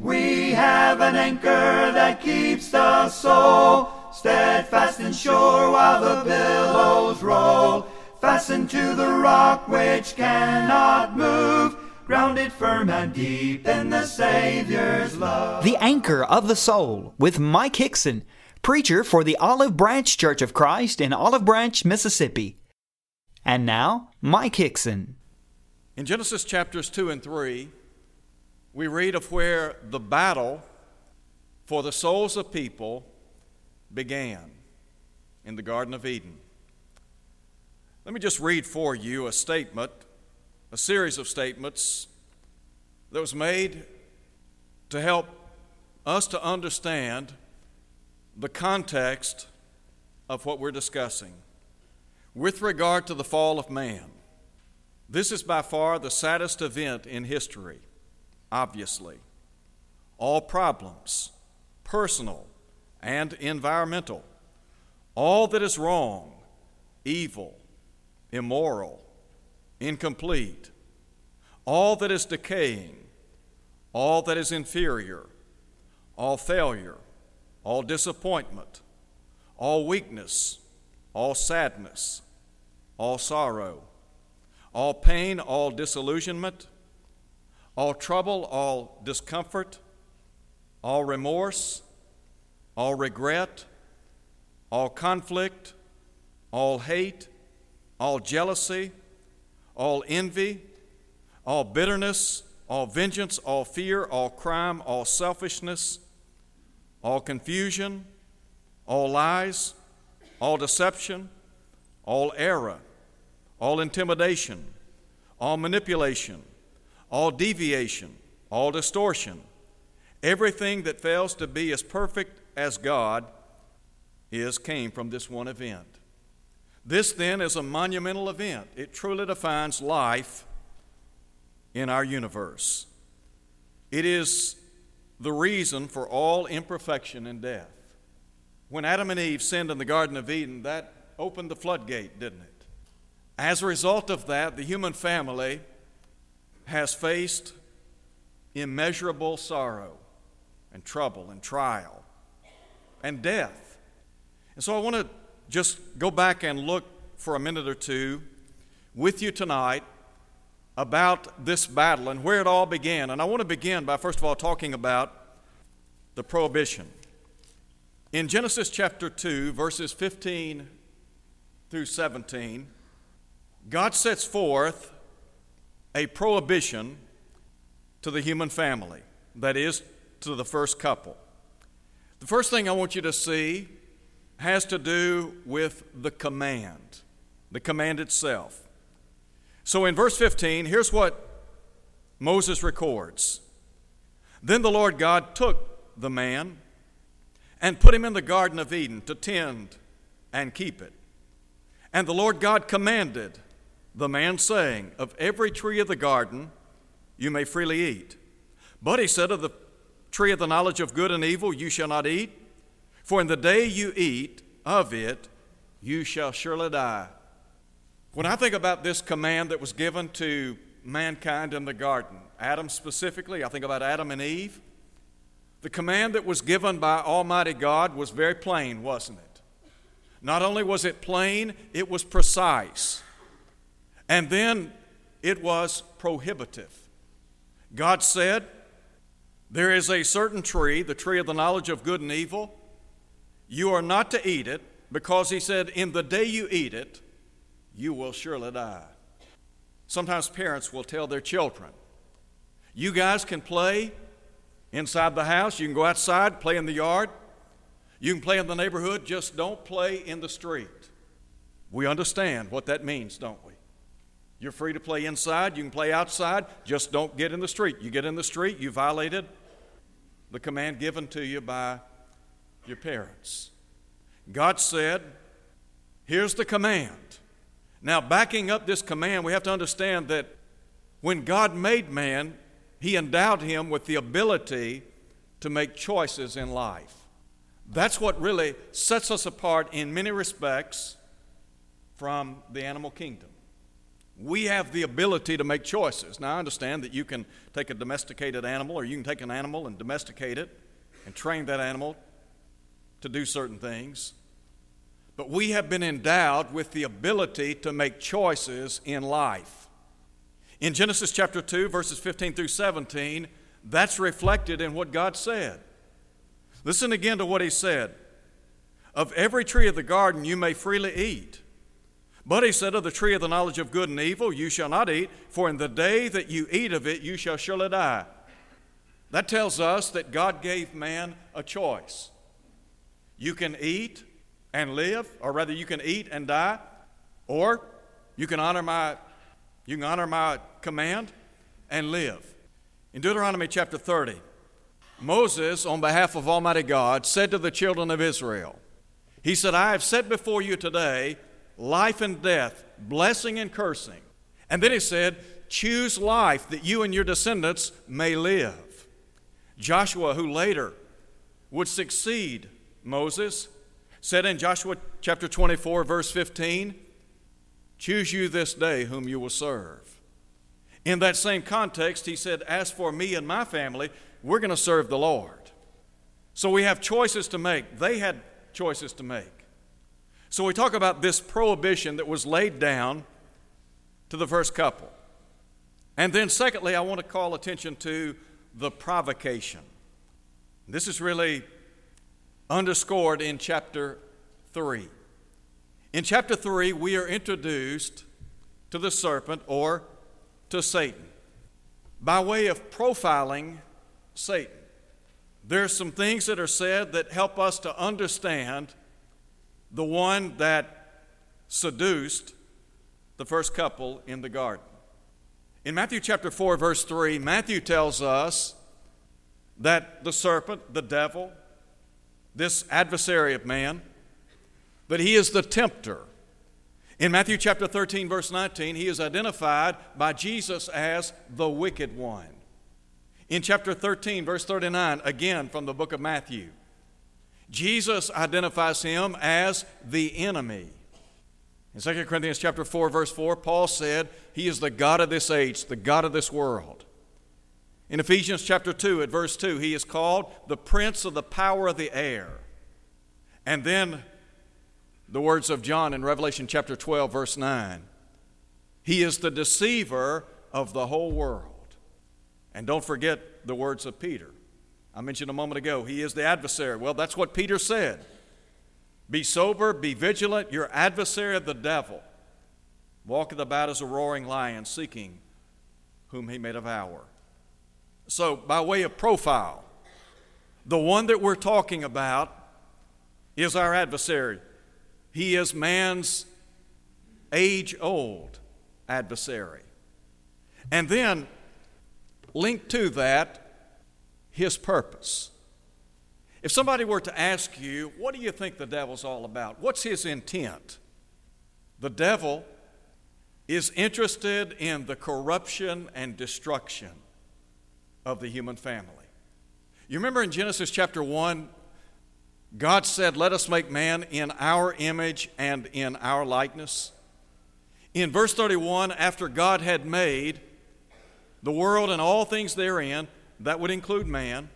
We have an anchor that keeps the soul steadfast and sure while the billows roll. Fastened to the rock which cannot move, grounded firm and deep in the Savior's love. The Anchor of the Soul with Mike Hickson, preacher for the Olive Branch Church of Christ in Olive Branch, Mississippi. And now, Mike Hickson. In Genesis chapters 2 and 3, we read of where the battle for the souls of people began in the Garden of Eden. Let me just read for you a statement, a series of statements that was made to help us to understand the context of what we're discussing. With regard to the fall of man, this is by far the saddest event in history, obviously. All problems, personal and environmental, all that is wrong, evil, immoral, incomplete, all that is decaying, all that is inferior, all failure, all disappointment, all weakness, all sadness, all sorrow, all pain, all disillusionment, all trouble, all discomfort, all remorse, all regret, all conflict, all hate, all jealousy, all envy, all bitterness, all vengeance, all fear, all crime, all selfishness, all confusion, all lies, all deception, all error, all intimidation, all manipulation, all deviation, all distortion, everything that fails to be as perfect as God is came from this one event. This then is a monumental event. It truly defines life in our universe. It is the reason for all imperfection and death. When Adam and Eve sinned in the Garden of Eden, that opened the floodgate, didn't it? As a result of that, the human family has faced immeasurable sorrow and trouble and trial and death. And so I want to just go back and look for a minute or two with you tonight about this battle and where it all began. And I want to begin by, first of all, talking about the prohibition. In Genesis chapter 2, verses 15 through 17, God sets forth a prohibition to the human family, that is, to the first couple. The first thing I want you to see has to do with the command, the command itself. So in verse 15, here's what Moses records Then the Lord God took the man and put him in the Garden of Eden to tend and keep it. And the Lord God commanded the man, saying, Of every tree of the garden you may freely eat. But he said, Of the tree of the knowledge of good and evil you shall not eat, for in the day you eat of it, you shall surely die. When I think about this command that was given to mankind in the garden, Adam specifically, I think about Adam and Eve. The command that was given by Almighty God was very plain, wasn't it? Not only was it plain, it was precise. And then it was prohibitive. God said, There is a certain tree, the tree of the knowledge of good and evil. You are not to eat it, because He said, In the day you eat it, you will surely die. Sometimes parents will tell their children, You guys can play inside the house, you can go outside, play in the yard, you can play in the neighborhood, just don't play in the street. We understand what that means, don't we? You're free to play inside, you can play outside, just don't get in the street. You get in the street, you violated the command given to you by your parents. God said, Here's the command. Now, backing up this command, we have to understand that when God made man, he endowed him with the ability to make choices in life. That's what really sets us apart in many respects from the animal kingdom. We have the ability to make choices. Now, I understand that you can take a domesticated animal or you can take an animal and domesticate it and train that animal to do certain things. But we have been endowed with the ability to make choices in life. In Genesis chapter 2, verses 15 through 17, that's reflected in what God said. Listen again to what He said Of every tree of the garden you may freely eat. But he said, Of the tree of the knowledge of good and evil you shall not eat, for in the day that you eat of it you shall surely die. That tells us that God gave man a choice. You can eat and live, or rather, you can eat and die, or you can honor my, you can honor my command and live. In Deuteronomy chapter 30, Moses, on behalf of Almighty God, said to the children of Israel, He said, I have set before you today life and death, blessing and cursing. And then he said, Choose life that you and your descendants may live. Joshua, who later would succeed Moses, said in Joshua chapter 24, verse 15, Choose you this day whom you will serve. In that same context, he said, As for me and my family, we're going to serve the Lord. So we have choices to make. They had choices to make. So we talk about this prohibition that was laid down to the first couple. And then, secondly, I want to call attention to the provocation. This is really underscored in chapter 3. In chapter 3, we are introduced to the serpent or to Satan by way of profiling Satan. There are some things that are said that help us to understand the one that seduced the first couple in the garden. In Matthew chapter 4, verse 3, Matthew tells us that the serpent, the devil, this adversary of man, that he is the tempter. In Matthew chapter 13, verse 19, he is identified by Jesus as the wicked one. In chapter 13, verse 39, again from the book of Matthew, Jesus identifies him as the enemy. In 2 Corinthians chapter 4 verse 4, Paul said, "He is the god of this age, the god of this world." In Ephesians chapter 2 at verse 2, he is called the prince of the power of the air. And then the words of John in Revelation chapter 12 verse 9. He is the deceiver of the whole world. And don't forget the words of Peter. I mentioned a moment ago, he is the adversary. Well, that's what Peter said. Be sober, be vigilant. Your adversary, the devil, walketh about as a roaring lion, seeking whom he may devour. So, by way of profile, the one that we're talking about is our adversary. He is man's age old adversary. And then, linked to that, his purpose. If somebody were to ask you, what do you think the devil's all about? What's his intent? The devil is interested in the corruption and destruction of the human family. You remember in Genesis chapter 1, God said, Let us make man in our image and in our likeness. In verse 31, after God had made the world and all things therein, that would include man,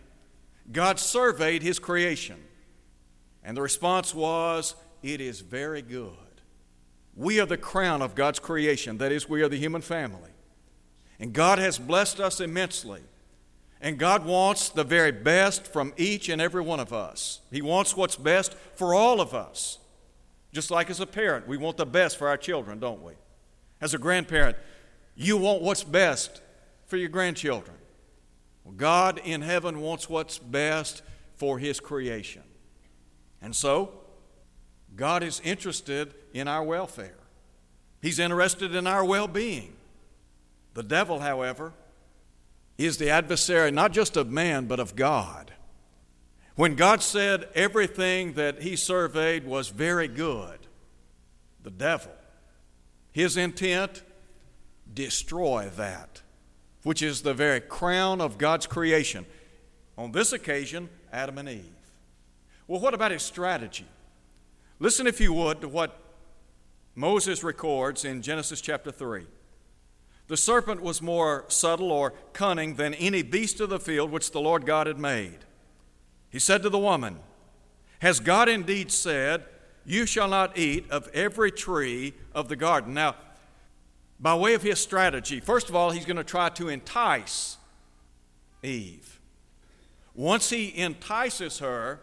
God surveyed his creation. And the response was, It is very good. We are the crown of God's creation. That is, we are the human family. And God has blessed us immensely. And God wants the very best from each and every one of us. He wants what's best for all of us. Just like as a parent, we want the best for our children, don't we? As a grandparent, you want what's best for your grandchildren. Well, God in heaven wants what's best for His creation. And so, God is interested in our welfare, He's interested in our well being. The devil, however, is the adversary not just of man, but of God. When God said everything that He surveyed was very good, the devil, his intent, destroy that which is the very crown of God's creation. On this occasion, Adam and Eve. Well, what about his strategy? Listen, if you would, to what Moses records in Genesis chapter 3. The serpent was more subtle or cunning than any beast of the field which the Lord God had made. He said to the woman, Has God indeed said, You shall not eat of every tree of the garden? Now, by way of his strategy, first of all, he's going to try to entice Eve. Once he entices her,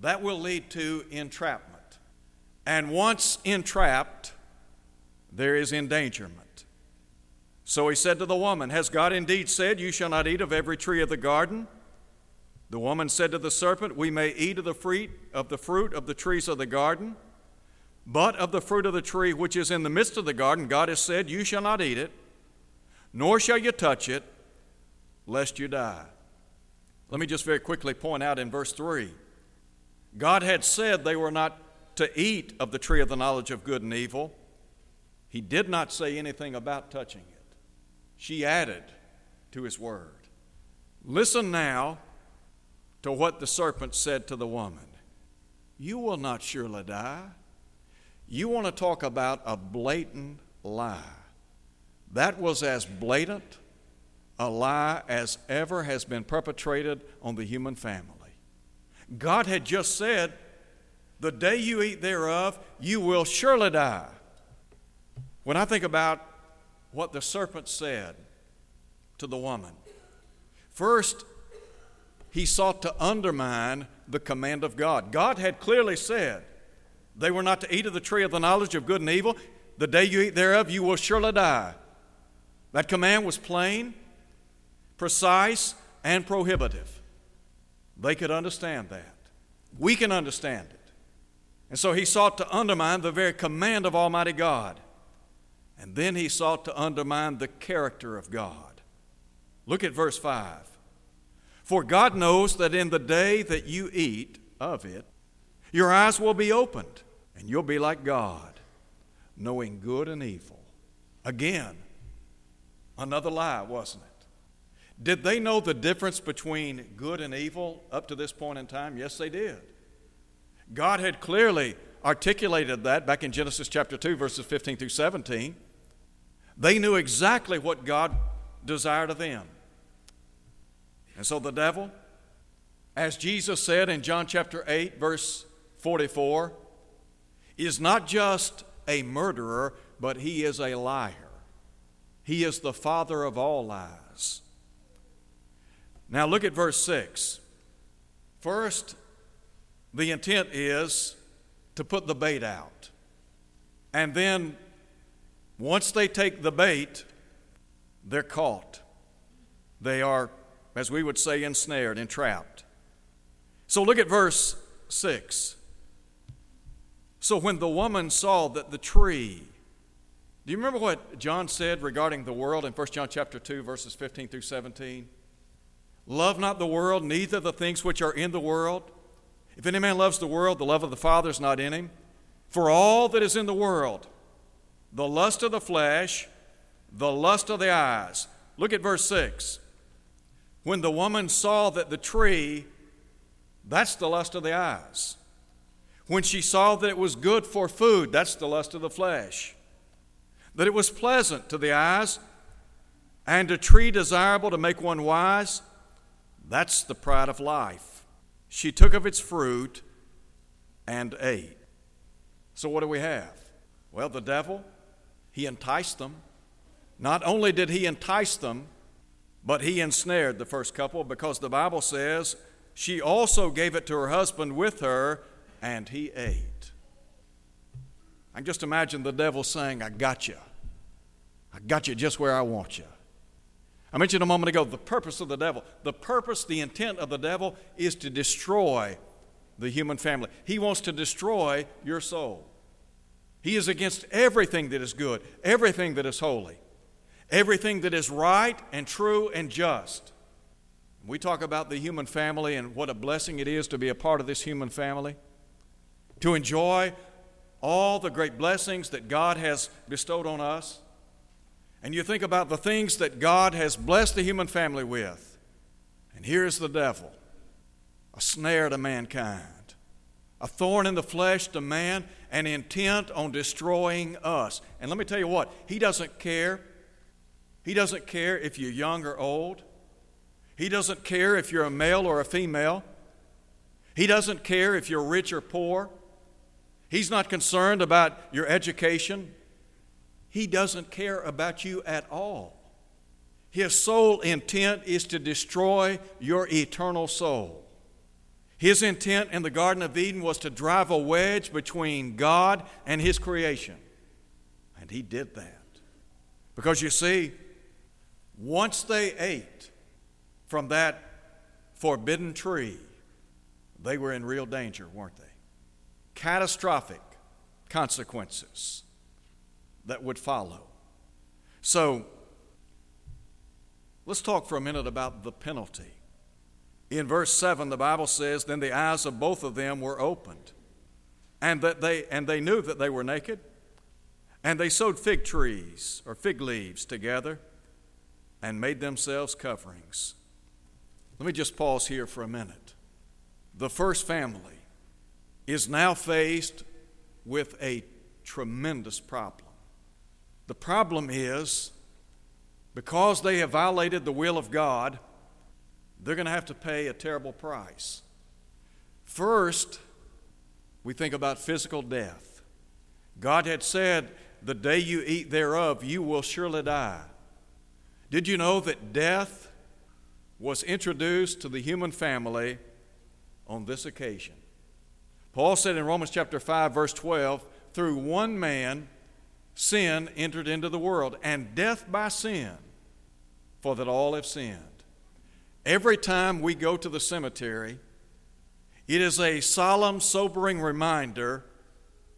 that will lead to entrapment. And once entrapped, there is endangerment. So he said to the woman, Has God indeed said, You shall not eat of every tree of the garden? The woman said to the serpent, We may eat of the fruit of the fruit of the trees of the garden, but of the fruit of the tree which is in the midst of the garden, God has said, You shall not eat it, nor shall you touch it, lest you die. Let me just very quickly point out in verse 3 God had said they were not to eat of the tree of the knowledge of good and evil. He did not say anything about touching it. She added to his word. Listen now to what the serpent said to the woman You will not surely die. You want to talk about a blatant lie. That was as blatant a lie as ever has been perpetrated on the human family. God had just said, The day you eat thereof, you will surely die. When I think about what the serpent said to the woman, first, he sought to undermine the command of God. God had clearly said they were not to eat of the tree of the knowledge of good and evil. The day you eat thereof, you will surely die. That command was plain, precise, and prohibitive. They could understand that. We can understand it. And so he sought to undermine the very command of Almighty God. And then he sought to undermine the character of God. Look at verse 5. For God knows that in the day that you eat of it, your eyes will be opened, and you'll be like God, knowing good and evil. Again, another lie, wasn't it? Did they know the difference between good and evil up to this point in time? Yes, they did. God had clearly articulated that back in Genesis chapter 2, verses 15 through 17. They knew exactly what God desired of them. And so the devil, as Jesus said in John chapter 8, verse 44, is not just a murderer, but he is a liar. He is the father of all lies. Now look at verse 6. First, the intent is to put the bait out. And then, once they take the bait, they're caught. They are, as we would say, ensnared, entrapped. So look at verse 6. So when the woman saw that the tree, do you remember what John said regarding the world in 1 John chapter 2 verses 15 through 17? Love not the world, neither the things which are in the world. If any man loves the world, the love of the Father is not in him. For all that is in the world, the lust of the flesh, the lust of the eyes. Look at verse 6. When the woman saw that the tree, that's the lust of the eyes. When she saw that it was good for food, that's the lust of the flesh. That it was pleasant to the eyes, and a tree desirable to make one wise, that's the pride of life. She took of its fruit and ate. So, what do we have? Well, the devil, he enticed them. Not only did he entice them, but he ensnared the first couple because the Bible says she also gave it to her husband with her, and he ate. I can just imagine the devil saying, I got you. I got you just where I want you. I mentioned a moment ago the purpose of the devil. The purpose, the intent of the devil is to destroy the human family. He wants to destroy your soul. He is against everything that is good, everything that is holy, everything that is right and true and just. We talk about the human family and what a blessing it is to be a part of this human family, to enjoy all the great blessings that God has bestowed on us and you think about the things that God has blessed the human family with. And here's the devil a snare to mankind, a thorn in the flesh to man, and intent on destroying us. And let me tell you what, he doesn't care He doesn't care if you're young or old. He doesn't care if you're a male or a female. He doesn't care if you're rich or poor. He's not concerned about your education. He doesn't care about you at all. His sole intent is to destroy your eternal soul. His intent in the Garden of Eden was to drive a wedge between God and His creation. And He did that. Because you see, once they ate from that forbidden tree, they were in real danger, weren't they? Catastrophic consequences that would follow. So, let's talk for a minute about the penalty. In verse 7, the Bible says, Then the eyes of both of them were opened, and, that they, and they knew that they were naked, and they sewed fig trees or fig leaves together and made themselves coverings. Let me just pause here for a minute. The first family is now faced with a tremendous problem. The problem is because they have violated the will of God, they're going to have to pay a terrible price. First, we think about physical death. God had said, The day you eat thereof, you will surely die. Did you know that death was introduced to the human family on this occasion? Paul said in Romans chapter 5 verse 12, through one man sin entered into the world and death by sin, for that all have sinned. Every time we go to the cemetery, it is a solemn, sobering reminder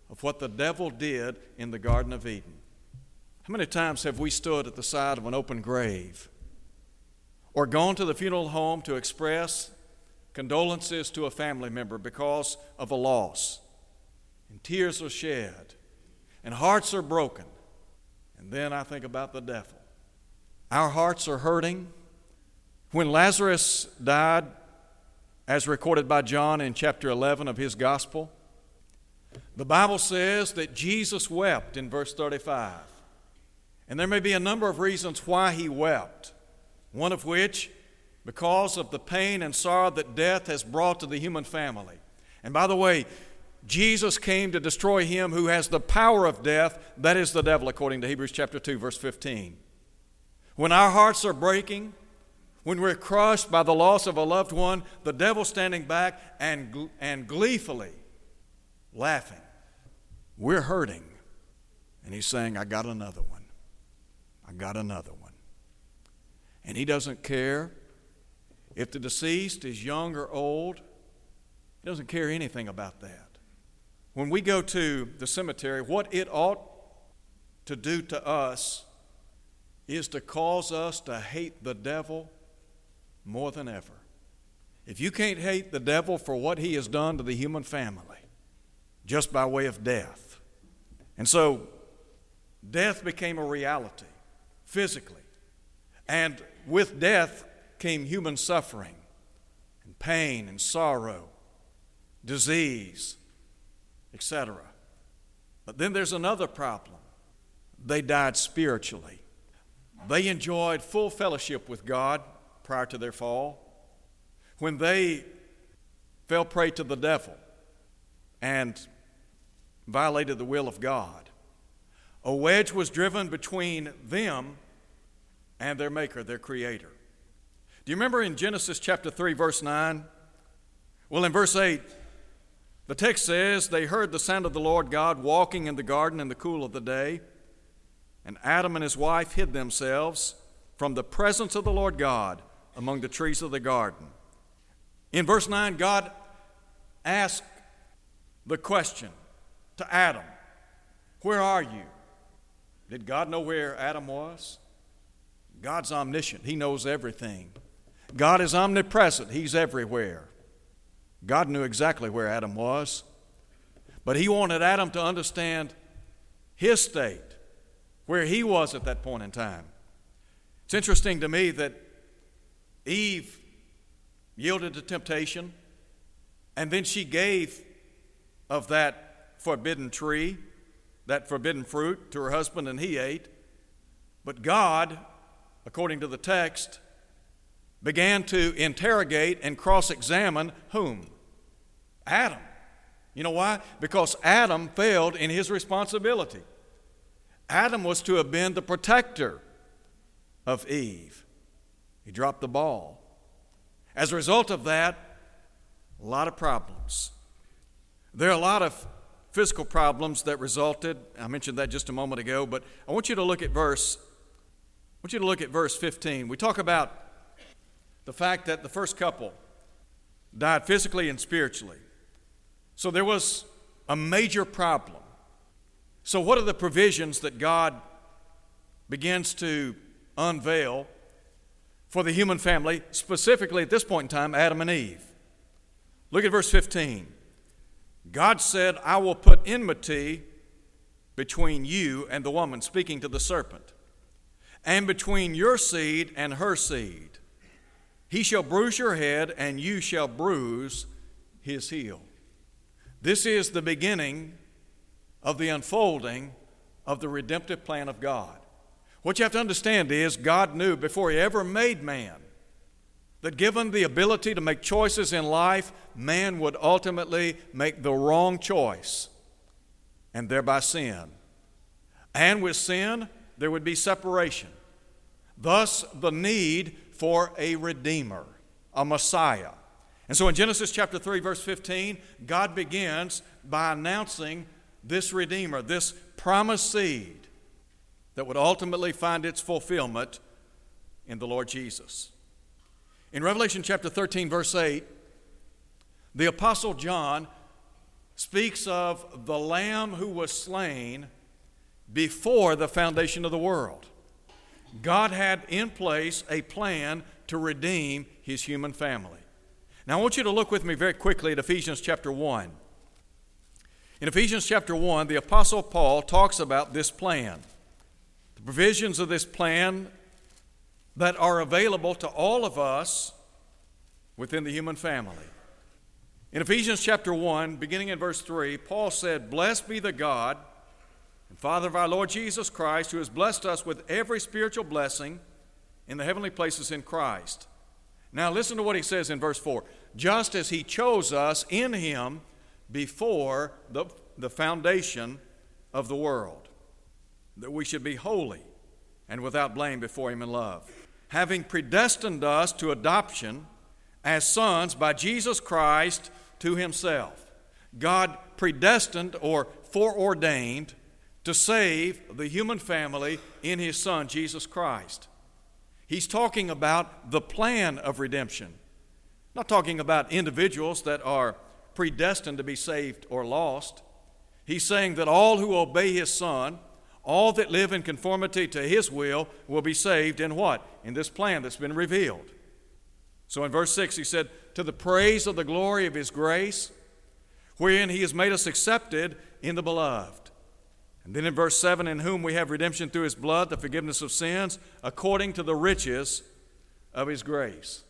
of what the devil did in the Garden of Eden. How many times have we stood at the side of an open grave or gone to the funeral home to express condolences to a family member because of a loss? And tears are shed, and hearts are broken. And then I think about the devil. Our hearts are hurting. When Lazarus died, as recorded by John in chapter 11 of his gospel, the Bible says that Jesus wept in verse 35. And there may be a number of reasons why he wept, one of which, because of the pain and sorrow that death has brought to the human family. And by the way, Jesus came to destroy him who has the power of death, that is the devil, according to Hebrews chapter 2, verse 15. When our hearts are breaking, when we're crushed by the loss of a loved one, the devil standing back and, and gleefully laughing. We're hurting. And he's saying, I got another one. I got another one. And he doesn't care if the deceased is young or old, he doesn't care anything about that. When we go to the cemetery, what it ought to do to us is to cause us to hate the devil more than ever. If you can't hate the devil for what he has done to the human family, just by way of death. And so, death became a reality physically. And with death came human suffering and pain and sorrow, disease, etc. But then there's another problem. They died spiritually. They enjoyed full fellowship with God prior to their fall. When they fell prey to the devil and violated the will of God, a wedge was driven between them and their Maker, their Creator. Do you remember in Genesis chapter 3, verse 9? Well, in verse 8, the text says, They heard the sound of the Lord God walking in the garden in the cool of the day, and Adam and his wife hid themselves from the presence of the Lord God among the trees of the garden. In verse 9, God asked the question to Adam, Where are you? Did God know where Adam was? God's omniscient, He knows everything. God is omnipresent, He's everywhere. God knew exactly where Adam was, but He wanted Adam to understand his state, where he was at that point in time. It's interesting to me that Eve yielded to temptation, and then she gave of that forbidden tree that forbidden fruit to her husband, and he ate. But God according to the text, began to interrogate and cross examine whom? Adam. You know why? Because Adam failed in his responsibility. Adam was to have been the protector of Eve. He dropped the ball. As a result of that, a lot of problems. There are a lot of physical problems that resulted. I mentioned that just a moment ago, but I want you to look at verse I want you to look at verse 15. We talk about the fact that the first couple died physically and spiritually. So there was a major problem. So, what are the provisions that God begins to unveil for the human family, specifically at this point in time, Adam and Eve? Look at verse 15. God said, I will put enmity between you and the woman, speaking to the serpent, and between your seed and her seed. He shall bruise your head, and you shall bruise his heel. This is the beginning of the unfolding of the redemptive plan of God. What you have to understand is God knew before He ever made man that given the ability to make choices in life, man would ultimately make the wrong choice and thereby sin. And with sin, there would be separation. Thus, the need for a Redeemer, a Messiah. And so in Genesis chapter 3, verse 15, God begins by announcing this Redeemer, this promised seed that would ultimately find its fulfillment in the Lord Jesus. In Revelation chapter 13, verse 8, the Apostle John speaks of the Lamb who was slain before the foundation of the world. God had in place a plan to redeem his human family. Now, I want you to look with me very quickly at Ephesians chapter 1. In Ephesians chapter 1, the Apostle Paul talks about this plan, the provisions of this plan that are available to all of us within the human family. In Ephesians chapter 1, beginning in verse 3, Paul said, Blessed be the God and Father of our Lord Jesus Christ, who has blessed us with every spiritual blessing in the heavenly places in Christ. Now, listen to what he says in verse 4 just as he chose us in him before the, the foundation of the world, that we should be holy and without blame before him in love, having predestined us to adoption as sons by Jesus Christ to himself. God predestined or foreordained to save the human family in his Son, Jesus Christ. He's talking about the plan of redemption not talking about individuals that are predestined to be saved or lost. He's saying that all who obey his Son, all that live in conformity to his will, will be saved in what? In this plan that's been revealed. So in verse 6, he said, To the praise of the glory of his grace, wherein he has made us accepted in the beloved. And then in verse 7, in whom we have redemption through his blood, the forgiveness of sins, according to the riches of his grace.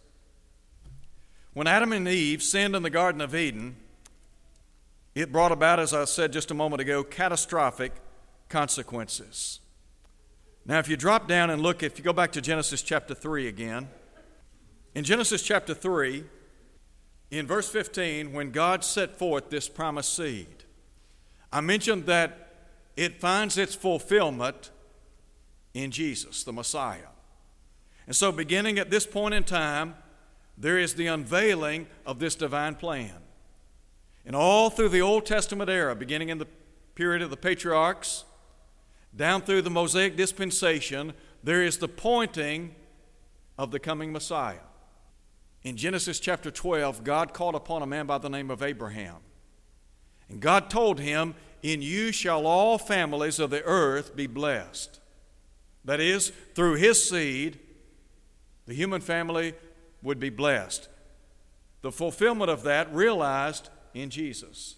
When Adam and Eve sinned in the Garden of Eden, it brought about, as I said just a moment ago, catastrophic consequences. Now, if you drop down and look, if you go back to Genesis chapter 3 again, in Genesis chapter 3, in verse 15, when God set forth this promised seed, I mentioned that it finds its fulfillment in Jesus, the Messiah. And so, beginning at this point in time, there is the unveiling of this divine plan. And all through the Old Testament era, beginning in the period of the patriarchs, down through the Mosaic dispensation, there is the pointing of the coming Messiah. In Genesis chapter 12, God called upon a man by the name of Abraham. And God told him, In you shall all families of the earth be blessed. That is, through his seed, the human family would be blessed. The fulfillment of that realized in Jesus.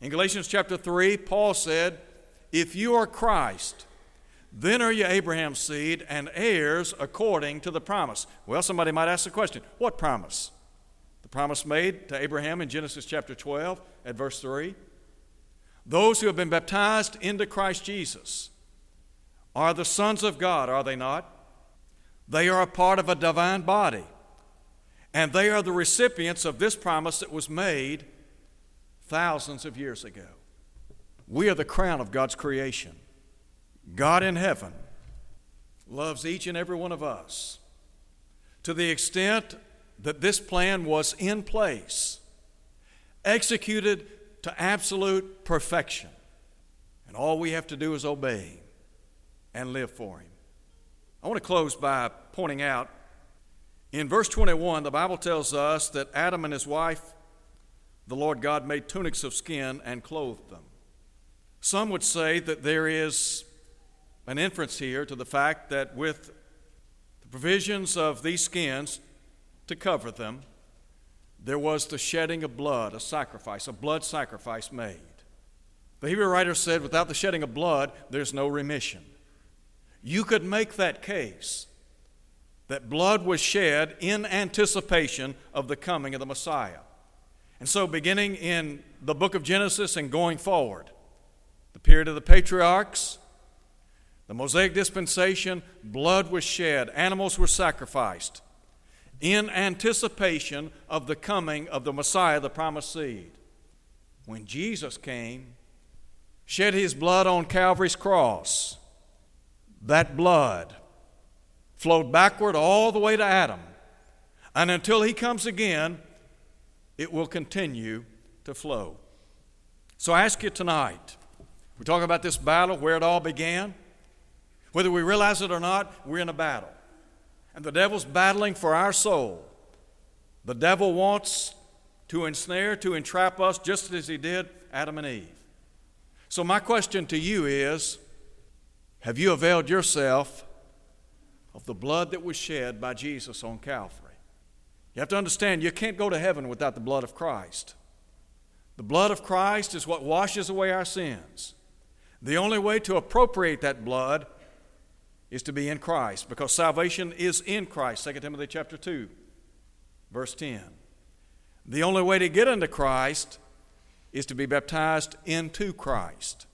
In Galatians chapter 3, Paul said, If you are Christ, then are you Abraham's seed and heirs according to the promise. Well, somebody might ask the question what promise? The promise made to Abraham in Genesis chapter 12 at verse 3. Those who have been baptized into Christ Jesus are the sons of God, are they not? They are a part of a divine body. And they are the recipients of this promise that was made thousands of years ago. We are the crown of God's creation. God in heaven loves each and every one of us to the extent that this plan was in place, executed to absolute perfection. And all we have to do is obey Him and live for Him. I want to close by pointing out in verse 21, the Bible tells us that Adam and his wife, the Lord God, made tunics of skin and clothed them. Some would say that there is an inference here to the fact that with the provisions of these skins to cover them, there was the shedding of blood, a sacrifice, a blood sacrifice made. The Hebrew writer said, without the shedding of blood, there's no remission. You could make that case that blood was shed in anticipation of the coming of the Messiah. And so, beginning in the book of Genesis and going forward, the period of the patriarchs, the Mosaic dispensation, blood was shed, animals were sacrificed in anticipation of the coming of the Messiah, the promised seed. When Jesus came, shed his blood on Calvary's cross, that blood flowed backward all the way to Adam. And until he comes again, it will continue to flow. So I ask you tonight, we're talking about this battle, where it all began. Whether we realize it or not, we're in a battle. And the devil's battling for our soul. The devil wants to ensnare, to entrap us, just as he did Adam and Eve. So, my question to you is Have you availed yourself of the blood that was shed by Jesus on Calvary. You have to understand, you can't go to heaven without the blood of Christ. The blood of Christ is what washes away our sins. The only way to appropriate that blood is to be in Christ because salvation is in Christ. 2 Timothy chapter 2, verse 10. The only way to get into Christ is to be baptized into Christ.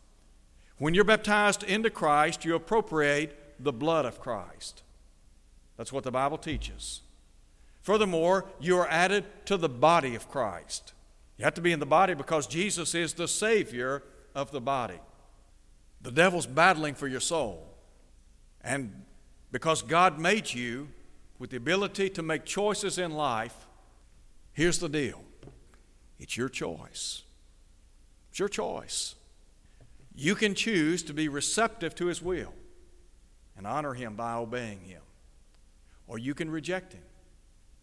When you're baptized into Christ, you appropriate the blood of Christ. That's what the Bible teaches. Furthermore, you are added to the body of Christ. You have to be in the body because Jesus is the Savior of the body. The devil's battling for your soul. And because God made you with the ability to make choices in life, here's the deal it's your choice. It's your choice. You can choose to be receptive to His will and honor Him by obeying Him or you can reject him.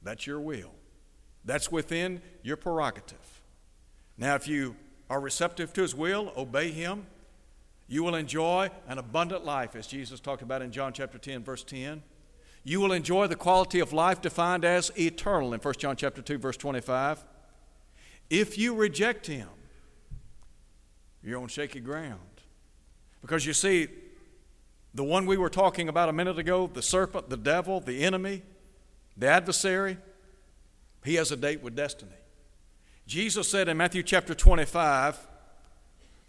That's your will. That's within your prerogative. Now, if you are receptive to his will, obey him, you will enjoy an abundant life, as Jesus talked about in John chapter 10, verse 10. You will enjoy the quality of life defined as eternal in 1 John chapter 2, verse 25. If you reject him, you're on shaky ground. Because you see, the one we were talking about a minute ago, the serpent, the devil, the enemy, the adversary, he has a date with destiny. Jesus said in Matthew chapter 25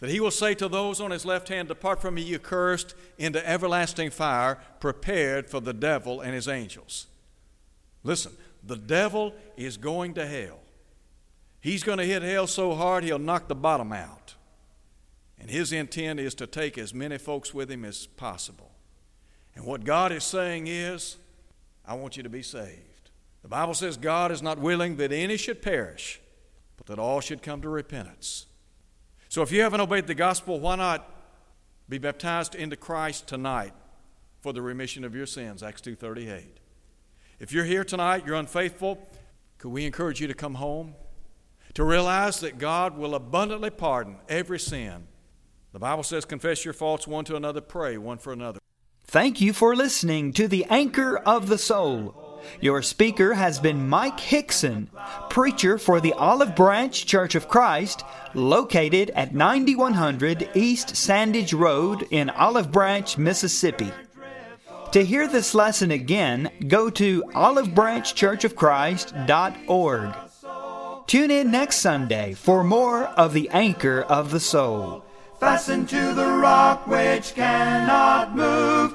that he will say to those on his left hand, Depart from me, you cursed, into everlasting fire, prepared for the devil and his angels. Listen, the devil is going to hell. He's going to hit hell so hard he'll knock the bottom out. And his intent is to take as many folks with him as possible. And what God is saying is, I want you to be saved. The Bible says God is not willing that any should perish, but that all should come to repentance. So if you haven't obeyed the gospel, why not be baptized into Christ tonight for the remission of your sins? Acts 2:38. If you're here tonight, you're unfaithful, could we encourage you to come home? To realize that God will abundantly pardon every sin the Bible says, confess your faults one to another, pray one for another. Thank you for listening to the Anchor of the Soul. Your speaker has been Mike Hickson, preacher for the Olive Branch Church of Christ, located at 9100 East Sandidge Road in Olive Branch, Mississippi. To hear this lesson again, go to olivebranchchurchofchrist.org. Tune in next Sunday for more of the Anchor of the Soul fastened to the rock which cannot move.